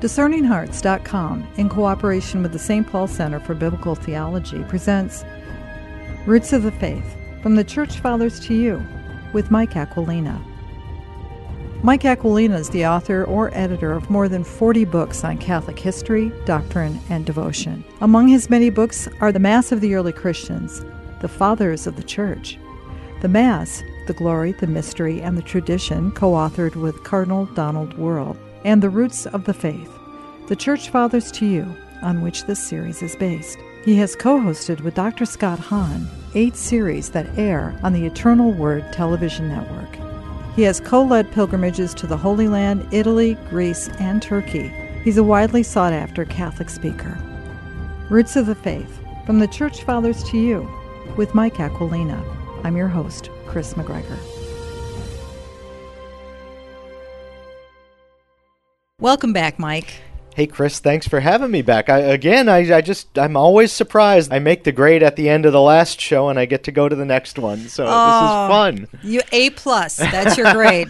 DiscerningHearts.com, in cooperation with the St. Paul Center for Biblical Theology, presents Roots of the Faith From the Church Fathers to You with Mike Aquilina. Mike Aquilina is the author or editor of more than 40 books on Catholic history, doctrine, and devotion. Among his many books are The Mass of the Early Christians, The Fathers of the Church, The Mass, The Glory, the Mystery, and the Tradition, co authored with Cardinal Donald Wuerl and The Roots of the Faith, The Church Fathers to You, on which this series is based. He has co hosted with Dr. Scott Hahn eight series that air on the Eternal Word television network. He has co led pilgrimages to the Holy Land, Italy, Greece, and Turkey. He's a widely sought after Catholic speaker. Roots of the Faith From the Church Fathers to You with Mike Aquilina. I'm your host, Chris McGregor. Welcome back, Mike. Hey Chris, thanks for having me back. I, again, I, I just I'm always surprised. I make the grade at the end of the last show, and I get to go to the next one. So oh, this is fun. You A plus. That's your grade.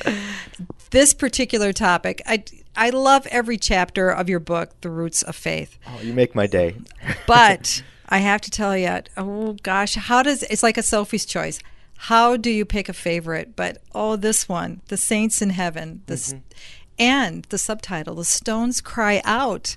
this particular topic, I I love every chapter of your book, The Roots of Faith. Oh, you make my day. but I have to tell you, oh gosh, how does it's like a Sophie's choice. How do you pick a favorite? But oh, this one, the saints in heaven. This. Mm-hmm and the subtitle the stones cry out.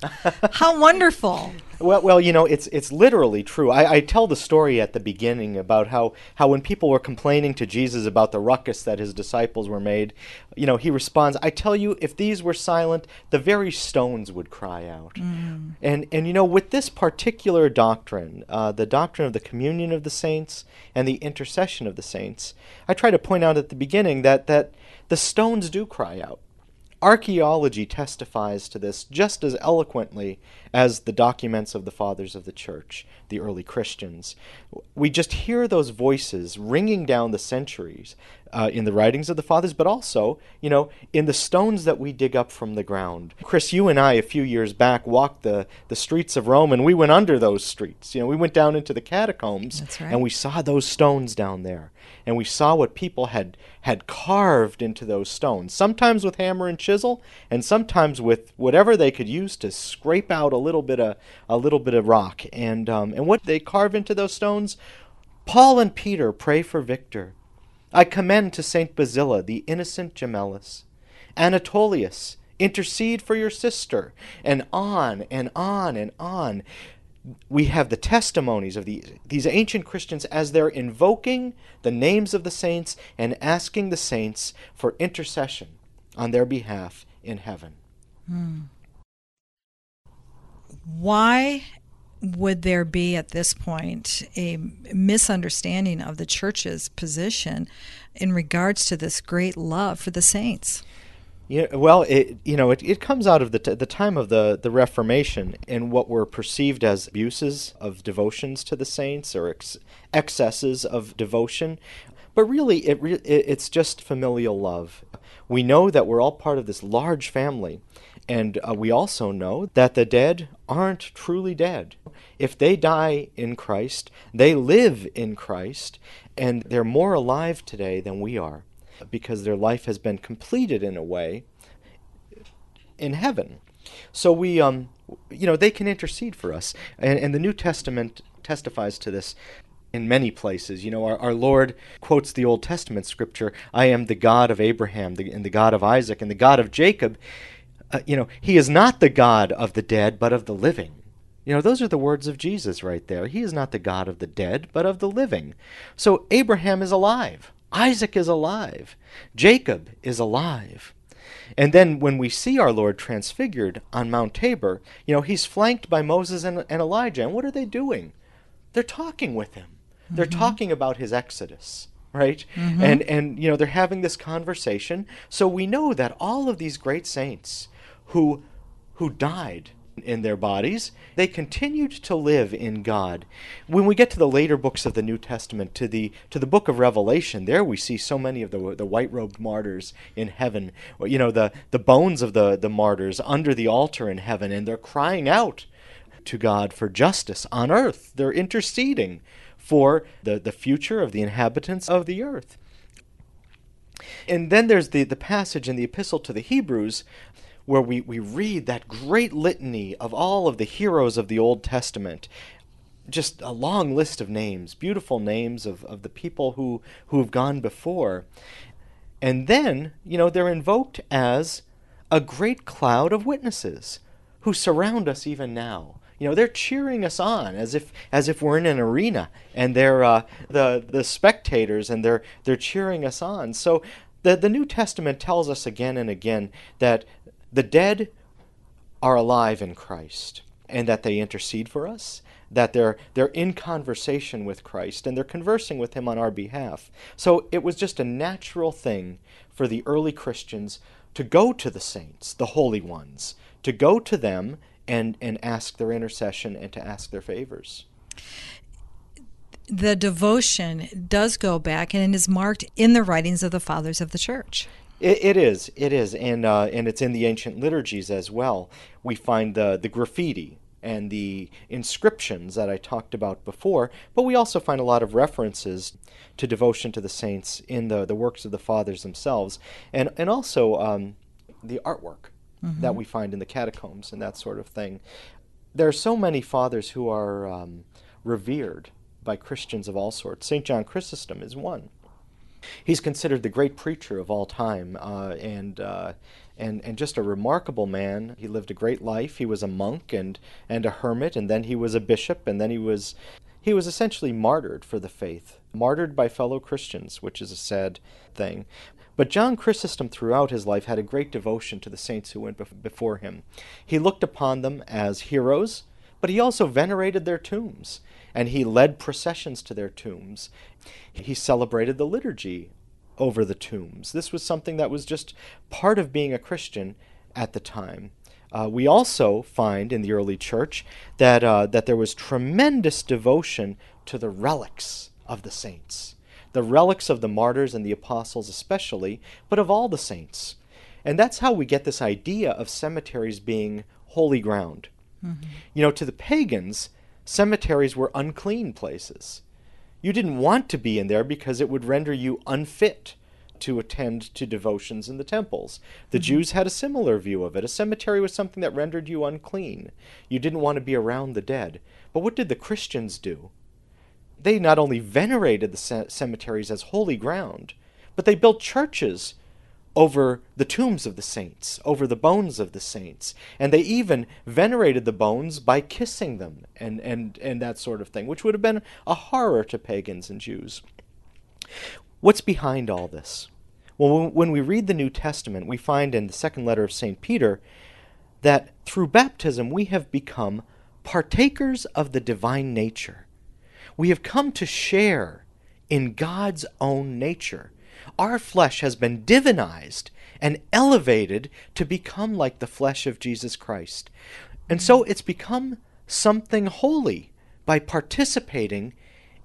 How wonderful. Well, well you know it's it's literally true. I, I, tell the story at the beginning about how, how when people were complaining to jesus about the ruckus that his disciples were made you know he responds i tell you if these were silent the very stones would cry out. Mm. and and you know with this particular doctrine uh, the doctrine of the communion of the saints and the intercession of the saints i try to point out at the beginning that that the stones do cry out Archaeology testifies to this just as eloquently as the documents of the fathers of the church, the early Christians. We just hear those voices ringing down the centuries uh, in the writings of the fathers, but also, you know, in the stones that we dig up from the ground. Chris, you and I, a few years back, walked the, the streets of Rome, and we went under those streets. You know, we went down into the catacombs, right. and we saw those stones down there and we saw what people had had carved into those stones, sometimes with hammer and chisel, and sometimes with whatever they could use to scrape out a little bit of a little bit of rock. And um, and what they carve into those stones, Paul and Peter pray for Victor. I commend to Saint Basilla the innocent Gemellus, Anatolius. Intercede for your sister, and on and on and on we have the testimonies of the, these ancient Christians as they're invoking the names of the saints and asking the saints for intercession on their behalf in heaven. Hmm. Why would there be at this point a misunderstanding of the church's position in regards to this great love for the saints? Yeah, well, it you know it, it comes out of the t- the time of the the Reformation and what were perceived as abuses of devotions to the saints or ex- excesses of devotion, but really it, re- it it's just familial love. We know that we're all part of this large family, and uh, we also know that the dead aren't truly dead. If they die in Christ, they live in Christ, and they're more alive today than we are because their life has been completed in a way in heaven. So we, um, you know, they can intercede for us. And, and the New Testament testifies to this in many places. You know, our, our Lord quotes the Old Testament scripture I am the God of Abraham, the, and the God of Isaac, and the God of Jacob. Uh, you know, He is not the God of the dead, but of the living. You know, those are the words of Jesus right there. He is not the God of the dead, but of the living. So Abraham is alive. Isaac is alive. Jacob is alive. And then when we see our Lord transfigured on Mount Tabor, you know, he's flanked by Moses and, and Elijah. And what are they doing? They're talking with him. Mm-hmm. They're talking about his exodus, right? Mm-hmm. And and you know, they're having this conversation. So we know that all of these great saints who who died in their bodies. They continued to live in God. When we get to the later books of the New Testament, to the to the book of Revelation, there we see so many of the the white robed martyrs in heaven. You know, the the bones of the the martyrs under the altar in heaven, and they're crying out to God for justice on earth. They're interceding for the, the future of the inhabitants of the earth. And then there's the, the passage in the epistle to the Hebrews where we, we read that great litany of all of the heroes of the Old Testament. Just a long list of names, beautiful names of, of the people who, who have gone before. And then, you know, they're invoked as a great cloud of witnesses who surround us even now. You know, they're cheering us on as if as if we're in an arena, and they're uh, the the spectators, and they're they're cheering us on. So the the New Testament tells us again and again that the dead are alive in Christ, and that they intercede for us, that they're they're in conversation with Christ and they're conversing with him on our behalf. So it was just a natural thing for the early Christians to go to the saints, the holy ones, to go to them and, and ask their intercession and to ask their favors. The devotion does go back and is marked in the writings of the fathers of the church. It, it is, it is, and uh, and it's in the ancient liturgies as well. We find the the graffiti and the inscriptions that I talked about before, but we also find a lot of references to devotion to the saints in the, the works of the fathers themselves, and, and also um, the artwork mm-hmm. that we find in the catacombs and that sort of thing. There are so many fathers who are um, revered by Christians of all sorts. St. John Chrysostom is one. He's considered the great preacher of all time, uh, and uh, and and just a remarkable man. He lived a great life. He was a monk and and a hermit, and then he was a bishop, and then he was he was essentially martyred for the faith, martyred by fellow Christians, which is a sad thing. But John Chrysostom, throughout his life, had a great devotion to the saints who went before him. He looked upon them as heroes, but he also venerated their tombs, and he led processions to their tombs. He celebrated the liturgy over the tombs. This was something that was just part of being a Christian at the time. Uh, we also find in the early church that, uh, that there was tremendous devotion to the relics of the saints, the relics of the martyrs and the apostles, especially, but of all the saints. And that's how we get this idea of cemeteries being holy ground. Mm-hmm. You know, to the pagans, cemeteries were unclean places. You didn't want to be in there because it would render you unfit to attend to devotions in the temples. The mm-hmm. Jews had a similar view of it. A cemetery was something that rendered you unclean. You didn't want to be around the dead. But what did the Christians do? They not only venerated the cemeteries as holy ground, but they built churches over the tombs of the saints, over the bones of the saints. And they even venerated the bones by kissing them and, and, and that sort of thing, which would have been a horror to pagans and Jews. What's behind all this? Well, when we read the New Testament, we find in the second letter of St. Peter that through baptism we have become partakers of the divine nature. We have come to share in God's own nature our flesh has been divinized and elevated to become like the flesh of Jesus Christ. And so it's become something holy by participating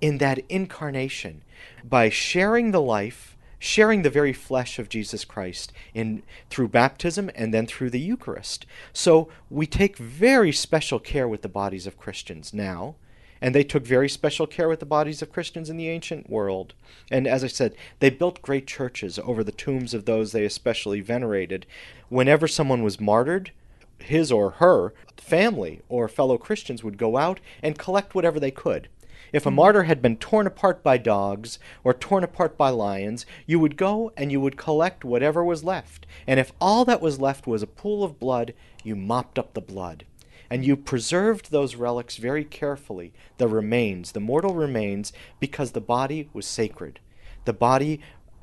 in that incarnation, by sharing the life, sharing the very flesh of Jesus Christ in through baptism and then through the Eucharist. So we take very special care with the bodies of Christians now and they took very special care with the bodies of Christians in the ancient world. And as I said, they built great churches over the tombs of those they especially venerated. Whenever someone was martyred, his or her family or fellow Christians would go out and collect whatever they could. If a martyr had been torn apart by dogs or torn apart by lions, you would go and you would collect whatever was left. And if all that was left was a pool of blood, you mopped up the blood and you preserved those relics very carefully, the remains, the mortal remains, because the body was sacred. The body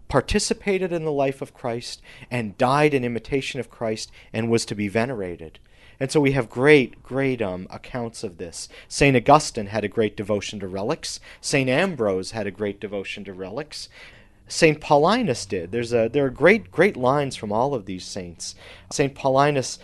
participated in the life of Christ and died in imitation of Christ and was to be venerated. And so we have great, great um, accounts of this. St. Augustine had a great devotion to relics. St. Ambrose had a great devotion to relics. St. Paulinus did. There's a, there are great, great lines from all of these saints. St. Paulinus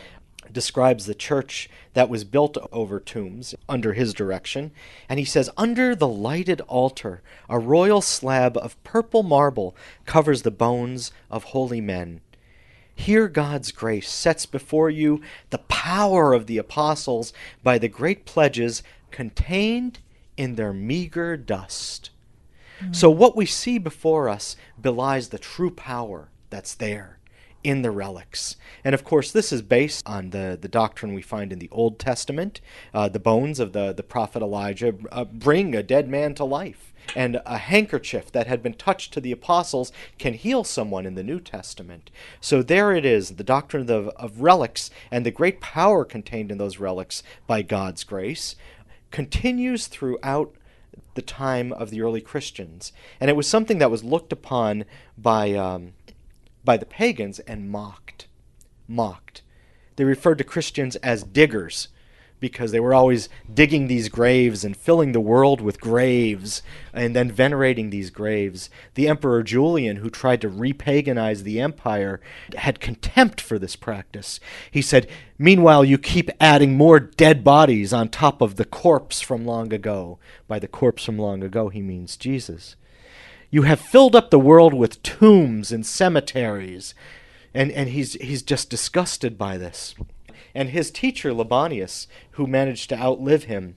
describes the church that was built over tombs under his direction. And he says, Under the lighted altar, a royal slab of purple marble covers the bones of holy men. Here, God's grace sets before you the power of the apostles by the great pledges contained in their meager dust. Mm-hmm. So, what we see before us belies the true power that's there in the relics. And of course, this is based on the, the doctrine we find in the Old Testament. Uh, the bones of the, the prophet Elijah uh, bring a dead man to life. And a handkerchief that had been touched to the apostles can heal someone in the New Testament. So there it is, the doctrine of, of relics and the great power contained in those relics by God's grace continues throughout the time of the early Christians. And it was something that was looked upon by, um, by the pagans and mocked. Mocked. They referred to Christians as diggers because they were always digging these graves and filling the world with graves and then venerating these graves. The Emperor Julian, who tried to repaganize the empire, had contempt for this practice. He said, Meanwhile, you keep adding more dead bodies on top of the corpse from long ago. By the corpse from long ago, he means Jesus. You have filled up the world with tombs and cemeteries. And, and he's, he's just disgusted by this. And his teacher Libanius, who managed to outlive him,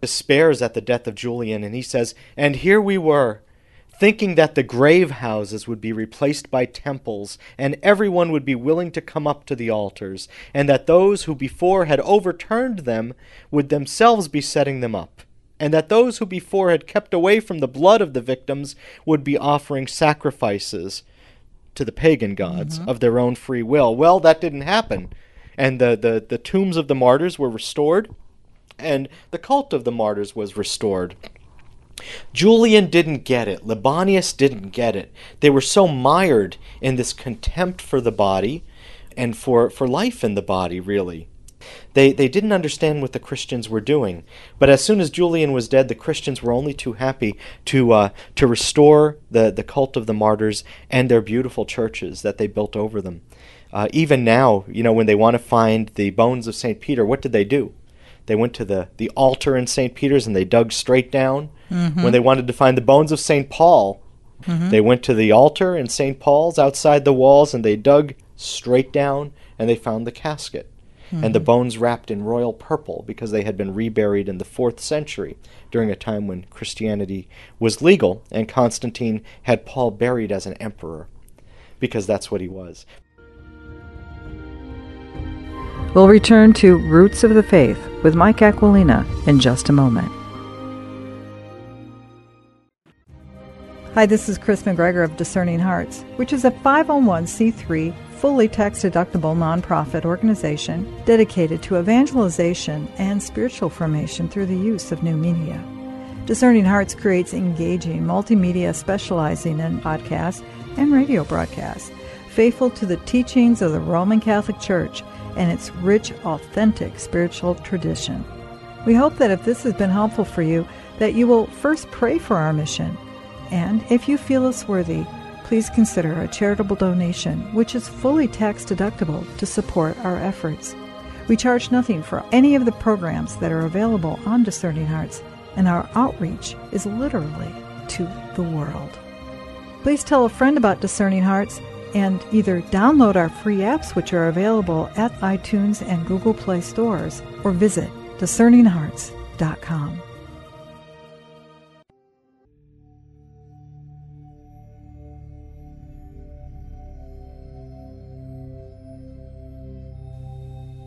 despairs at the death of Julian, and he says, And here we were, thinking that the grave houses would be replaced by temples, and everyone would be willing to come up to the altars, and that those who before had overturned them would themselves be setting them up, and that those who before had kept away from the blood of the victims would be offering sacrifices to the pagan gods mm-hmm. of their own free will. Well, that didn't happen and the, the, the tombs of the martyrs were restored, and the cult of the martyrs was restored. Julian didn't get it. Libanius didn't get it. They were so mired in this contempt for the body and for, for life in the body, really. They, they didn't understand what the Christians were doing. But as soon as Julian was dead, the Christians were only too happy to, uh, to restore the, the cult of the martyrs and their beautiful churches that they built over them. Uh, even now, you know, when they want to find the bones of St. Peter, what did they do? They went to the, the altar in St. Peter's and they dug straight down. Mm-hmm. When they wanted to find the bones of St. Paul, mm-hmm. they went to the altar in St. Paul's outside the walls and they dug straight down and they found the casket. Mm-hmm. And the mm-hmm. bones wrapped in royal purple because they had been reburied in the fourth century during a time when Christianity was legal and Constantine had Paul buried as an emperor because that's what he was. We'll return to Roots of the Faith with Mike Aquilina in just a moment. Hi, this is Chris McGregor of Discerning Hearts, which is a 501c3 fully tax deductible nonprofit organization dedicated to evangelization and spiritual formation through the use of new media. Discerning Hearts creates engaging multimedia specializing in podcasts and radio broadcasts, faithful to the teachings of the Roman Catholic Church and its rich, authentic spiritual tradition. We hope that if this has been helpful for you, that you will first pray for our mission. And if you feel us worthy, please consider a charitable donation, which is fully tax deductible to support our efforts. We charge nothing for any of the programs that are available on Discerning Hearts, and our outreach is literally to the world. Please tell a friend about Discerning Hearts and either download our free apps, which are available at iTunes and Google Play stores, or visit discerninghearts.com.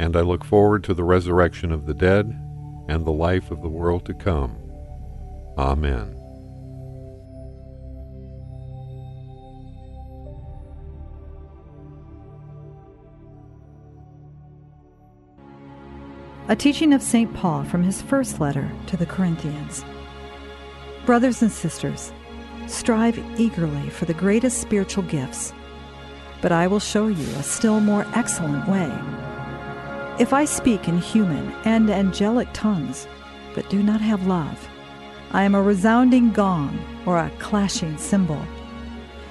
and I look forward to the resurrection of the dead and the life of the world to come. Amen. A teaching of St. Paul from his first letter to the Corinthians. Brothers and sisters, strive eagerly for the greatest spiritual gifts, but I will show you a still more excellent way. If I speak in human and angelic tongues, but do not have love, I am a resounding gong or a clashing cymbal.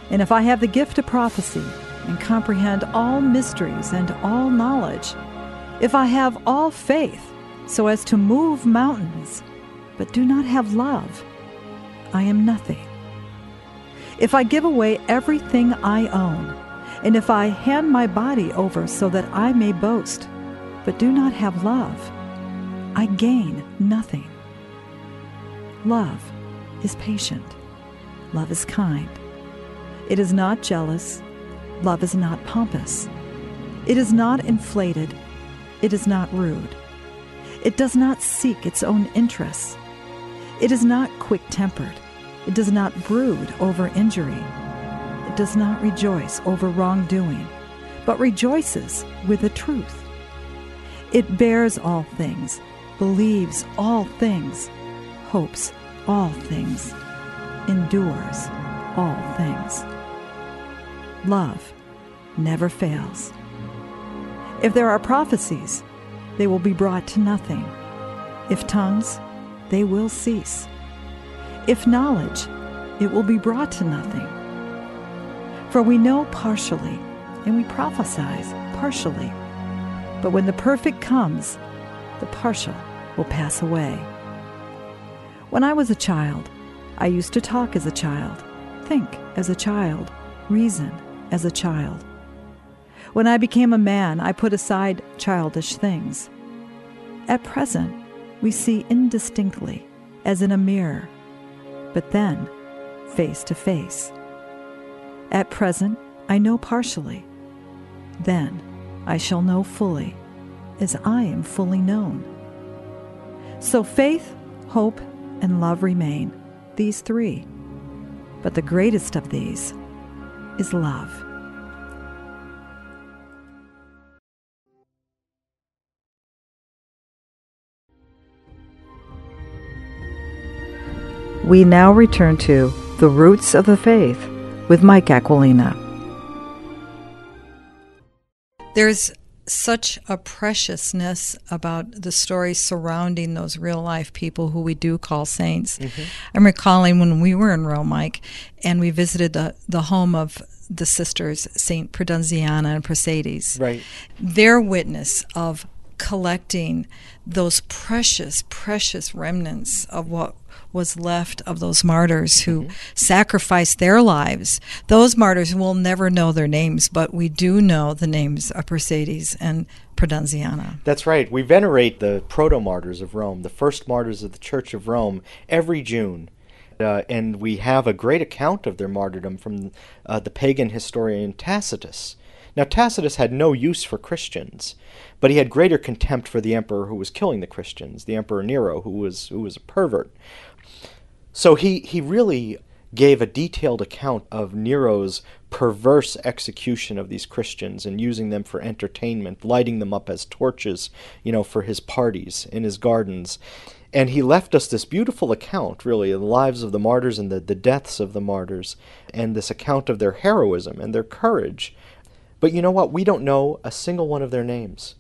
And if I have the gift of prophecy and comprehend all mysteries and all knowledge, if I have all faith so as to move mountains, but do not have love, I am nothing. If I give away everything I own, and if I hand my body over so that I may boast, but do not have love, I gain nothing. Love is patient. Love is kind. It is not jealous. Love is not pompous. It is not inflated it is not rude. It does not seek its own interests. It is not quick tempered. It does not brood over injury. It does not rejoice over wrongdoing, but rejoices with the truth. It bears all things, believes all things, hopes all things, endures all things. Love never fails. If there are prophecies, they will be brought to nothing. If tongues, they will cease. If knowledge, it will be brought to nothing. For we know partially, and we prophesy partially. But when the perfect comes, the partial will pass away. When I was a child, I used to talk as a child, think as a child, reason as a child. When I became a man, I put aside childish things. At present, we see indistinctly, as in a mirror, but then, face to face. At present, I know partially. Then, I shall know fully, as I am fully known. So faith, hope, and love remain, these three. But the greatest of these is love. We now return to The Roots of the Faith with Mike Aquilina. There's such a preciousness about the stories surrounding those real life people who we do call saints. Mm-hmm. I'm recalling when we were in Rome, Mike, and we visited the, the home of the sisters, St. Prudenziana and Prassede. Right. Their witness of collecting those precious, precious remnants of what was left of those martyrs who mm-hmm. sacrificed their lives. Those martyrs will never know their names, but we do know the names of Prassede and Prudenziana. That's right. We venerate the proto martyrs of Rome, the first martyrs of the Church of Rome, every June. Uh, and we have a great account of their martyrdom from uh, the pagan historian Tacitus. Now, Tacitus had no use for Christians, but he had greater contempt for the emperor who was killing the Christians, the Emperor Nero, who was, who was a pervert. So he, he really gave a detailed account of Nero's perverse execution of these Christians and using them for entertainment, lighting them up as torches, you know, for his parties in his gardens. And he left us this beautiful account, really, of the lives of the martyrs and the, the deaths of the martyrs, and this account of their heroism and their courage. But you know what? We don't know a single one of their names.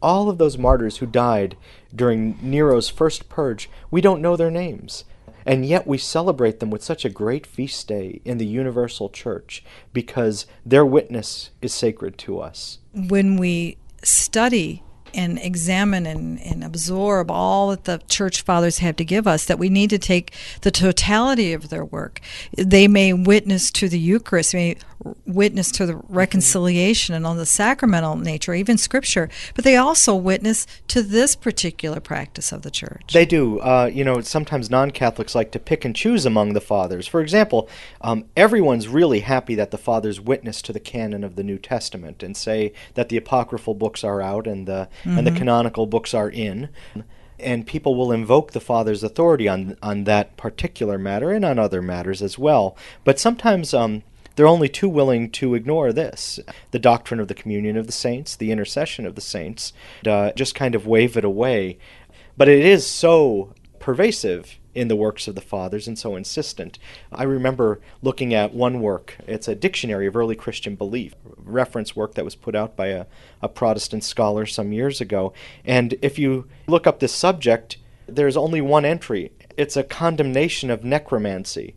All of those martyrs who died during Nero's first purge, we don't know their names. And yet we celebrate them with such a great feast day in the universal church because their witness is sacred to us. When we study and examine and, and absorb all that the church fathers have to give us, that we need to take the totality of their work. They may witness to the Eucharist, may witness to the reconciliation and on the sacramental nature, even scripture, but they also witness to this particular practice of the church. They do. Uh, you know, sometimes non Catholics like to pick and choose among the fathers. For example, um, everyone's really happy that the fathers witness to the canon of the New Testament and say that the apocryphal books are out and the, mm-hmm. and the canonical books are in and people will invoke the father's authority on on that particular matter and on other matters as well. But sometimes um, they're only too willing to ignore this the doctrine of the communion of the saints, the intercession of the saints, and, uh, just kind of wave it away. But it is so pervasive in the works of the fathers and so insistent. I remember looking at one work, it's a dictionary of early Christian belief, reference work that was put out by a, a Protestant scholar some years ago. And if you look up this subject, there's only one entry. It's a condemnation of necromancy.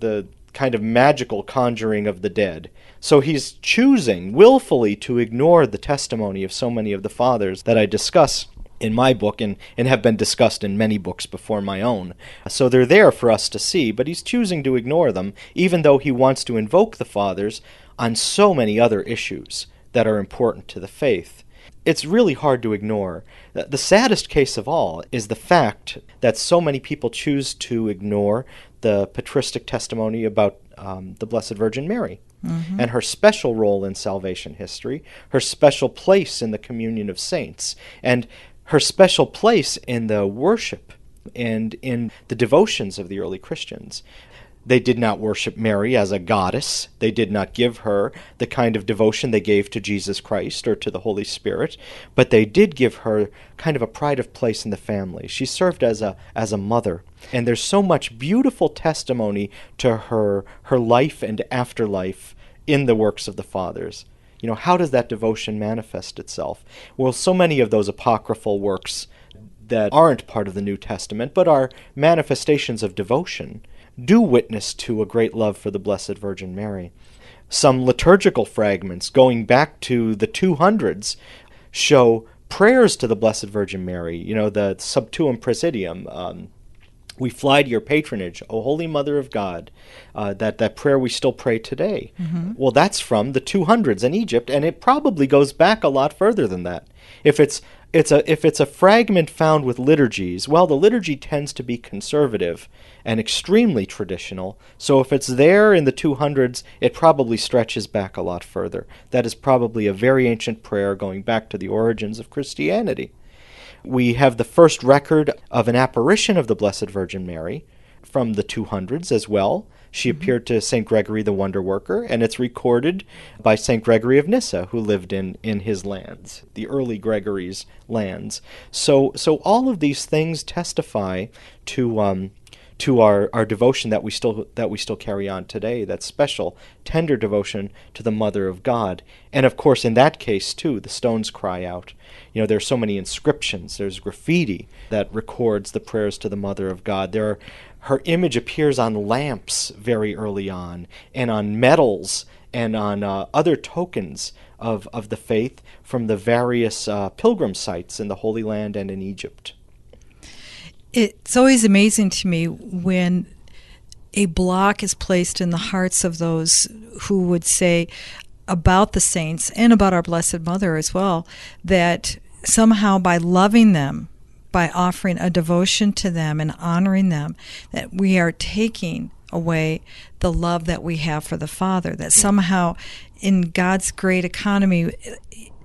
The kind of magical conjuring of the dead. So he's choosing willfully to ignore the testimony of so many of the fathers that I discuss in my book and, and have been discussed in many books before my own. So they're there for us to see, but he's choosing to ignore them, even though he wants to invoke the fathers on so many other issues that are important to the faith. It's really hard to ignore. The saddest case of all is the fact that so many people choose to ignore the patristic testimony about um, the Blessed Virgin Mary mm-hmm. and her special role in salvation history, her special place in the communion of saints, and her special place in the worship and in the devotions of the early Christians. They did not worship Mary as a goddess. They did not give her the kind of devotion they gave to Jesus Christ or to the Holy Spirit, but they did give her kind of a pride of place in the family. She served as a as a mother. And there's so much beautiful testimony to her her life and afterlife in the works of the fathers. You know, how does that devotion manifest itself? Well, so many of those apocryphal works that aren't part of the New Testament but are manifestations of devotion do witness to a great love for the Blessed Virgin Mary. Some liturgical fragments going back to the 200s show prayers to the Blessed Virgin Mary. You know, the Sub Tuum Praesidium. Um, we fly to your patronage, O Holy Mother of God. Uh, that that prayer we still pray today. Mm-hmm. Well, that's from the 200s in Egypt, and it probably goes back a lot further than that. If it's it's a if it's a fragment found with liturgies, well, the liturgy tends to be conservative and extremely traditional. So if it's there in the 200s, it probably stretches back a lot further. That is probably a very ancient prayer going back to the origins of Christianity. We have the first record of an apparition of the Blessed Virgin Mary from the 200s as well. She mm-hmm. appeared to St. Gregory the Wonder Worker, and it's recorded by St. Gregory of Nyssa, who lived in, in his lands, the early Gregory's lands. So, so all of these things testify to um, to our, our devotion that we still that we still carry on today, that special, tender devotion to the Mother of God. And of course in that case too, the stones cry out. You know, there's so many inscriptions, there's graffiti that records the prayers to the Mother of God. There are her image appears on lamps very early on, and on medals and on uh, other tokens of, of the faith from the various uh, pilgrim sites in the Holy Land and in Egypt. It's always amazing to me when a block is placed in the hearts of those who would say about the saints and about our Blessed Mother as well that somehow by loving them by offering a devotion to them and honoring them, that we are taking away the love that we have for the Father. That somehow, in God's great economy,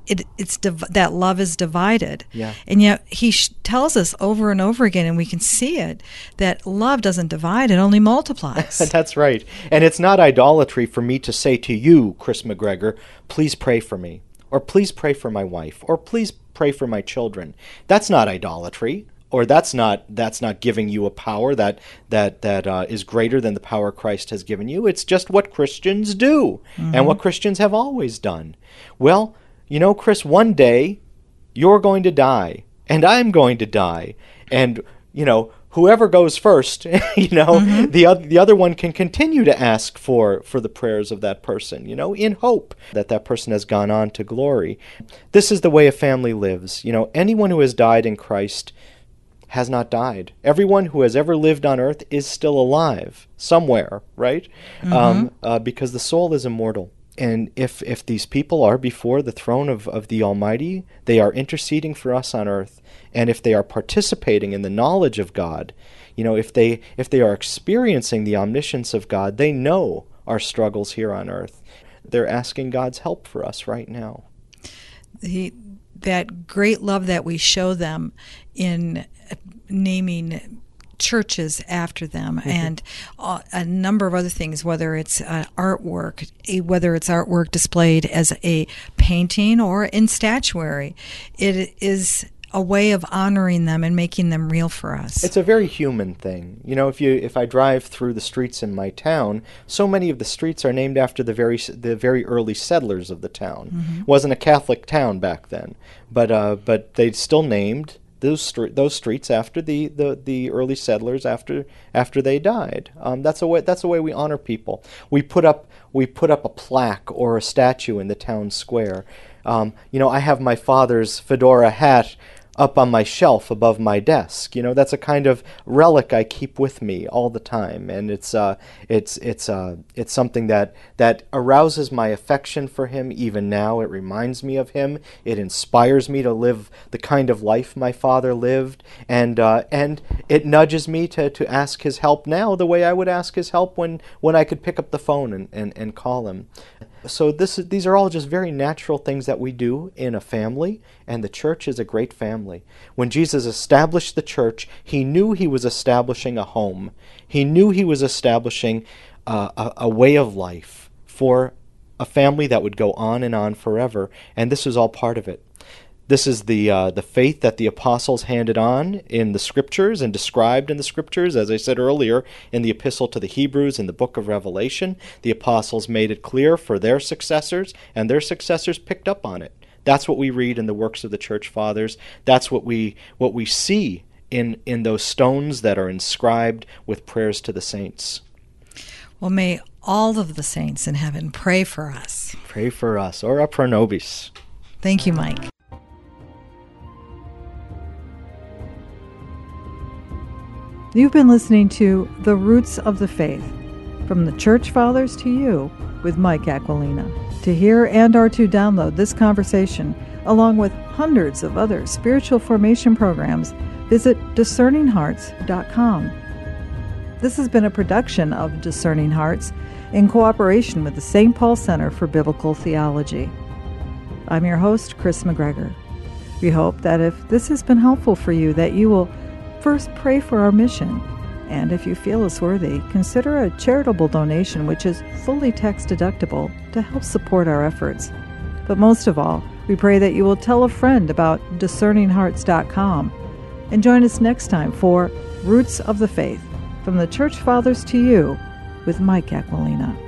it, it's div- that love is divided. Yeah. And yet He sh- tells us over and over again, and we can see it, that love doesn't divide; it only multiplies. That's right. And it's not idolatry for me to say to you, Chris McGregor, please pray for me, or please pray for my wife, or please pray for my children. That's not idolatry or that's not that's not giving you a power that that that uh, is greater than the power Christ has given you. It's just what Christians do mm-hmm. and what Christians have always done. Well, you know, Chris, one day you're going to die and I'm going to die, and you know whoever goes first, you know, mm-hmm. the other the other one can continue to ask for for the prayers of that person, you know, in hope that that person has gone on to glory. This is the way a family lives. You know, anyone who has died in Christ has not died. Everyone who has ever lived on earth is still alive somewhere, right? Mm-hmm. Um, uh, because the soul is immortal. And if, if these people are before the throne of, of the Almighty, they are interceding for us on earth. And if they are participating in the knowledge of God, you know, if they if they are experiencing the omniscience of God, they know our struggles here on earth. They're asking God's help for us right now. The, that great love that we show them in naming churches after them mm-hmm. and uh, a number of other things whether it's uh, artwork whether it's artwork displayed as a painting or in statuary it is a way of honoring them and making them real for us. It's a very human thing. You know, if you if I drive through the streets in my town, so many of the streets are named after the very the very early settlers of the town. Mm-hmm. It wasn't a Catholic town back then, but uh, but they still named those str- those streets after the, the, the early settlers after after they died. Um, that's a way that's a way we honor people. We put up we put up a plaque or a statue in the town square. Um, you know, I have my father's fedora hat up on my shelf above my desk. You know, that's a kind of relic I keep with me all the time, and it's uh, it's it's uh, it's something that that arouses my affection for him even now. It reminds me of him. It inspires me to live the kind of life my father lived, and uh, and it nudges me to, to ask his help now the way I would ask his help when when I could pick up the phone and, and, and call him so this these are all just very natural things that we do in a family and the church is a great family. When jesus established the church he knew he was establishing a home. He knew he was establishing uh, a, a way of life for a family that would go on and on forever and this is all part of it this is the uh, the faith that the apostles handed on in the scriptures and described in the scriptures, as I said earlier, in the epistle to the Hebrews in the book of Revelation. The apostles made it clear for their successors, and their successors picked up on it. That's what we read in the works of the church fathers. That's what we what we see in in those stones that are inscribed with prayers to the saints. Well, may all of the saints in heaven pray for us. Pray for us, ora pro nobis. Thank you, Mike. You've been listening to The Roots of the Faith From the Church Fathers to You with Mike Aquilina. To hear and or to download this conversation, along with hundreds of other spiritual formation programs, visit discerninghearts.com. This has been a production of Discerning Hearts in cooperation with the St. Paul Center for Biblical Theology. I'm your host, Chris McGregor. We hope that if this has been helpful for you, that you will First, pray for our mission. And if you feel us worthy, consider a charitable donation which is fully tax deductible to help support our efforts. But most of all, we pray that you will tell a friend about discerninghearts.com and join us next time for Roots of the Faith From the Church Fathers to You with Mike Aquilina.